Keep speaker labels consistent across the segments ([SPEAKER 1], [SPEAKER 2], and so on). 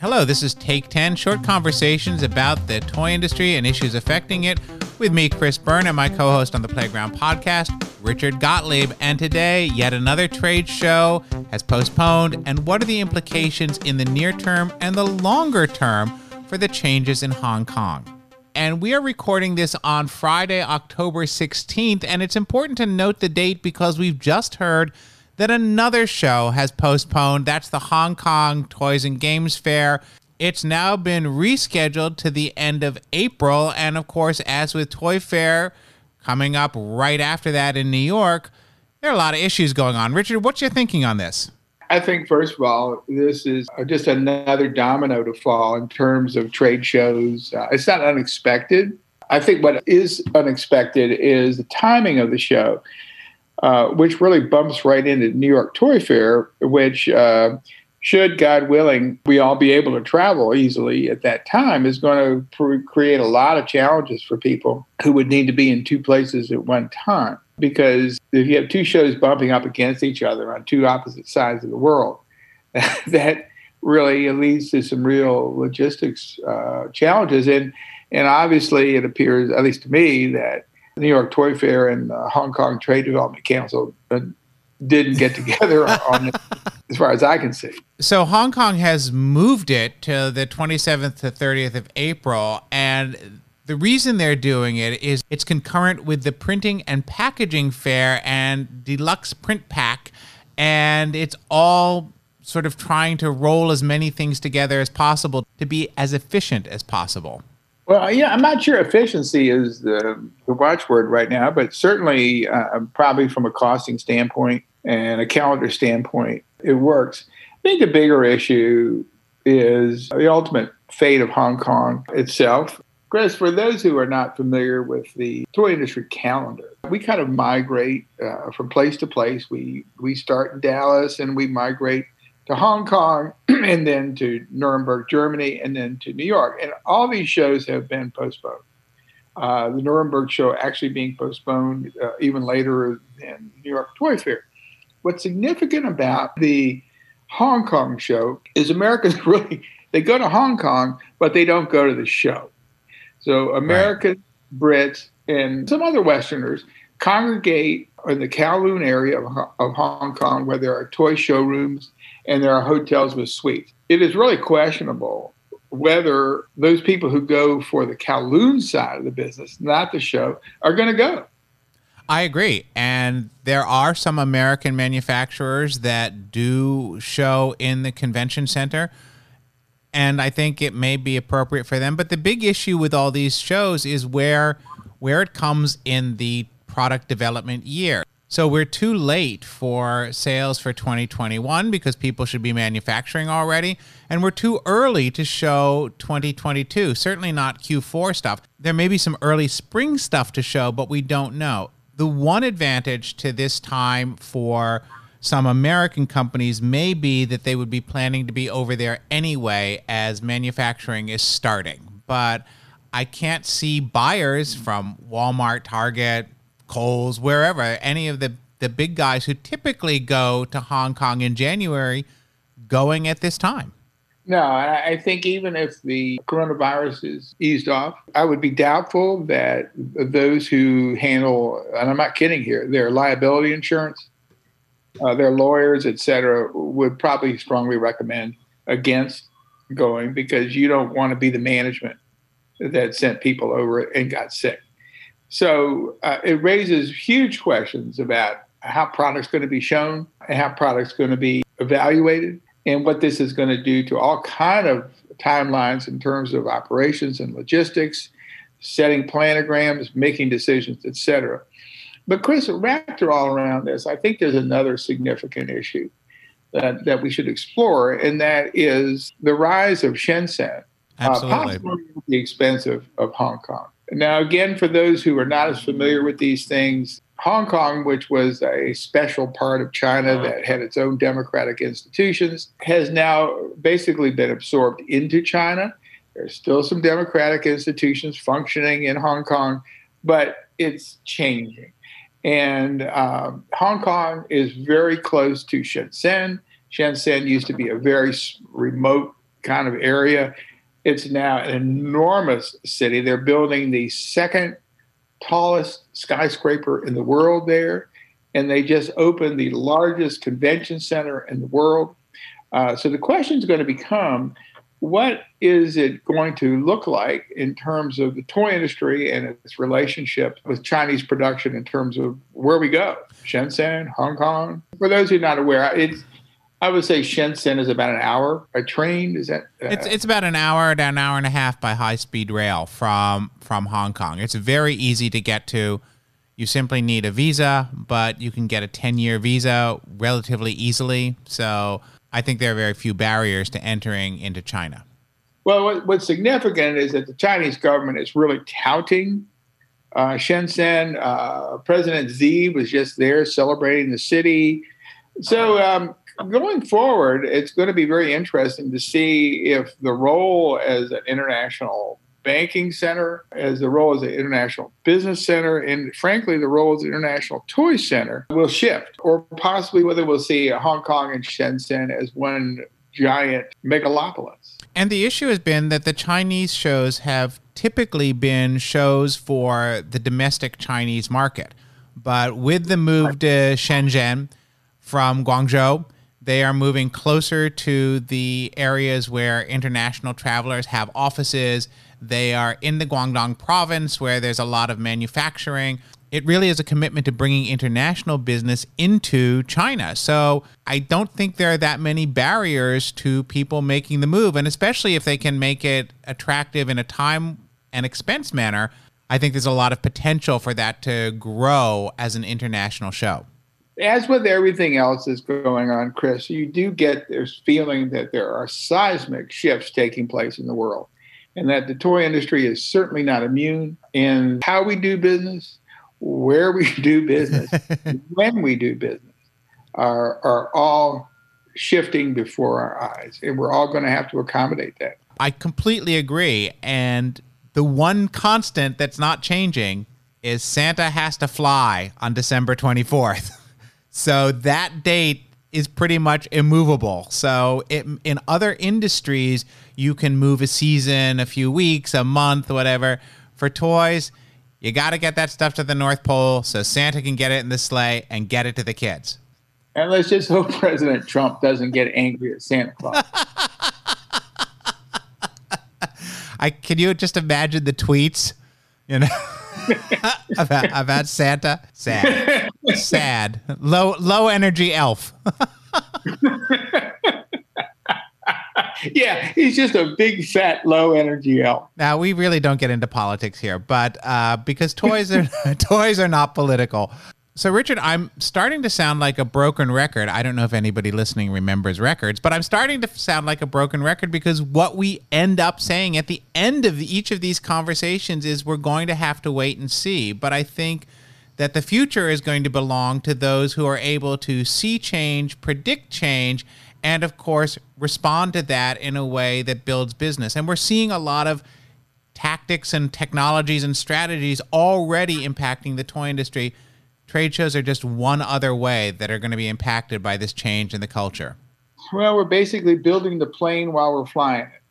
[SPEAKER 1] Hello, this is Take 10 short conversations about the toy industry and issues affecting it with me, Chris Byrne, and my co host on the Playground podcast, Richard Gottlieb. And today, yet another trade show has postponed. And what are the implications in the near term and the longer term for the changes in Hong Kong? And we are recording this on Friday, October 16th. And it's important to note the date because we've just heard that another show has postponed. That's the Hong Kong Toys and Games Fair. It's now been rescheduled to the end of April. And of course, as with Toy Fair coming up right after that in New York, there are a lot of issues going on. Richard, what's your thinking on this?
[SPEAKER 2] I think, first of all, this is just another domino to fall in terms of trade shows. Uh, it's not unexpected. I think what is unexpected is the timing of the show. Uh, which really bumps right into New York Toy Fair, which, uh, should God willing, we all be able to travel easily at that time, is going to pr- create a lot of challenges for people who would need to be in two places at one time. Because if you have two shows bumping up against each other on two opposite sides of the world, that really leads to some real logistics uh, challenges. And and obviously, it appears, at least to me, that New York Toy Fair and the Hong Kong Trade Development Council uh, didn't get together on it, as far as I can see.
[SPEAKER 1] So Hong Kong has moved it to the 27th to 30th of April, and the reason they're doing it is it's concurrent with the printing and packaging fair and deluxe print pack, and it's all sort of trying to roll as many things together as possible to be as efficient as possible.
[SPEAKER 2] Well, yeah, I'm not sure efficiency is the, the watchword right now, but certainly, uh, probably from a costing standpoint and a calendar standpoint, it works. I think the bigger issue is the ultimate fate of Hong Kong itself. Chris, for those who are not familiar with the toy industry calendar, we kind of migrate uh, from place to place. We we start in Dallas and we migrate to Hong Kong and then to Nuremberg, Germany, and then to New York. And all these shows have been postponed. Uh, the Nuremberg show actually being postponed uh, even later than New York Toy Fair. What's significant about the Hong Kong show is Americans really they go to Hong Kong, but they don't go to the show. So Americans, right. Brits and some other Westerners congregate in the Kowloon area of, of Hong Kong, where there are toy showrooms and there are hotels with suites. It is really questionable whether those people who go for the Kowloon side of the business, not the show, are going to go.
[SPEAKER 1] I agree. And there are some American manufacturers that do show in the convention center. And I think it may be appropriate for them. But the big issue with all these shows is where where it comes in the product development year. So we're too late for sales for 2021 because people should be manufacturing already. And we're too early to show 2022, certainly not Q4 stuff. There may be some early spring stuff to show, but we don't know. The one advantage to this time for some American companies may be that they would be planning to be over there anyway as manufacturing is starting. But I can't see buyers from Walmart, Target, Kohl's, wherever, any of the, the big guys who typically go to Hong Kong in January going at this time.
[SPEAKER 2] No, I think even if the coronavirus is eased off, I would be doubtful that those who handle, and I'm not kidding here, their liability insurance, uh, their lawyers, et cetera, would probably strongly recommend against going because you don't want to be the management that sent people over and got sick. So uh, it raises huge questions about how products going to be shown and how products going to be evaluated and what this is going to do to all kind of timelines in terms of operations and logistics, setting planograms, making decisions, etc. But Chris, wrapped all around this, I think there's another significant issue that, that we should explore, and that is the rise of Shenzhen,
[SPEAKER 1] uh, possibly
[SPEAKER 2] at the expense of, of Hong Kong. Now, again, for those who are not as familiar with these things, Hong Kong, which was a special part of China that had its own democratic institutions, has now basically been absorbed into China. There's still some democratic institutions functioning in Hong Kong, but it's changing. And um, Hong Kong is very close to Shenzhen. Shenzhen used to be a very remote kind of area. It's now an enormous city. They're building the second tallest skyscraper in the world there, and they just opened the largest convention center in the world. Uh, so the question is going to become what is it going to look like in terms of the toy industry and its relationship with Chinese production in terms of where we go? Shenzhen, Hong Kong. For those who are not aware, it's I would say Shenzhen is about an hour by train. Is that?
[SPEAKER 1] Uh, it's it's about an hour to an hour and a half by high speed rail from from Hong Kong. It's very easy to get to. You simply need a visa, but you can get a ten year visa relatively easily. So I think there are very few barriers to entering into China.
[SPEAKER 2] Well, what, what's significant is that the Chinese government is really touting uh, Shenzhen. Uh, President Xi was just there celebrating the city. So um, going forward, it's going to be very interesting to see if the role as an international banking center, as the role as an international business center, and frankly, the role as an international toy center will shift, or possibly whether we'll see Hong Kong and Shenzhen as one giant megalopolis.
[SPEAKER 1] And the issue has been that the Chinese shows have typically been shows for the domestic Chinese market. But with the move to Shenzhen from Guangzhou, they are moving closer to the areas where international travelers have offices. They are in the Guangdong province where there's a lot of manufacturing. It really is a commitment to bringing international business into China. So I don't think there are that many barriers to people making the move. And especially if they can make it attractive in a time and expense manner, I think there's a lot of potential for that to grow as an international show
[SPEAKER 2] as with everything else that's going on, Chris, you do get this feeling that there are seismic shifts taking place in the world, and that the toy industry is certainly not immune in how we do business, where we do business, when we do business, are are all shifting before our eyes, and we're all going to have to accommodate that.
[SPEAKER 1] I completely agree, and the one constant that's not changing is Santa has to fly on December 24th. So that date is pretty much immovable. So it, in other industries, you can move a season, a few weeks, a month, whatever. For toys, you got to get that stuff to the North Pole so Santa can get it in the sleigh and get it to the kids.
[SPEAKER 2] And let's just hope President Trump doesn't get angry at Santa Claus.
[SPEAKER 1] I can you just imagine the tweets, you know? about, about Santa. Sad. Sad. Low low energy elf.
[SPEAKER 2] yeah, he's just a big fat low energy elf.
[SPEAKER 1] Now we really don't get into politics here, but uh, because toys are toys are not political. So, Richard, I'm starting to sound like a broken record. I don't know if anybody listening remembers records, but I'm starting to sound like a broken record because what we end up saying at the end of each of these conversations is we're going to have to wait and see. But I think that the future is going to belong to those who are able to see change, predict change, and of course, respond to that in a way that builds business. And we're seeing a lot of tactics and technologies and strategies already impacting the toy industry trade shows are just one other way that are going to be impacted by this change in the culture.
[SPEAKER 2] Well, we're basically building the plane while we're flying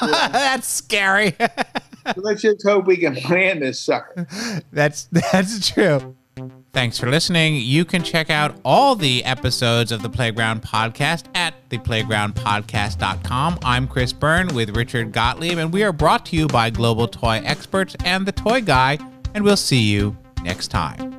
[SPEAKER 1] that's scary.
[SPEAKER 2] let's just hope we can plan this sucker.
[SPEAKER 1] That's that's true. Thanks for listening. You can check out all the episodes of the Playground Podcast at theplaygroundpodcast.com. I'm Chris Byrne with Richard Gottlieb, and we are brought to you by Global Toy Experts and the Toy Guy, and we'll see you next time.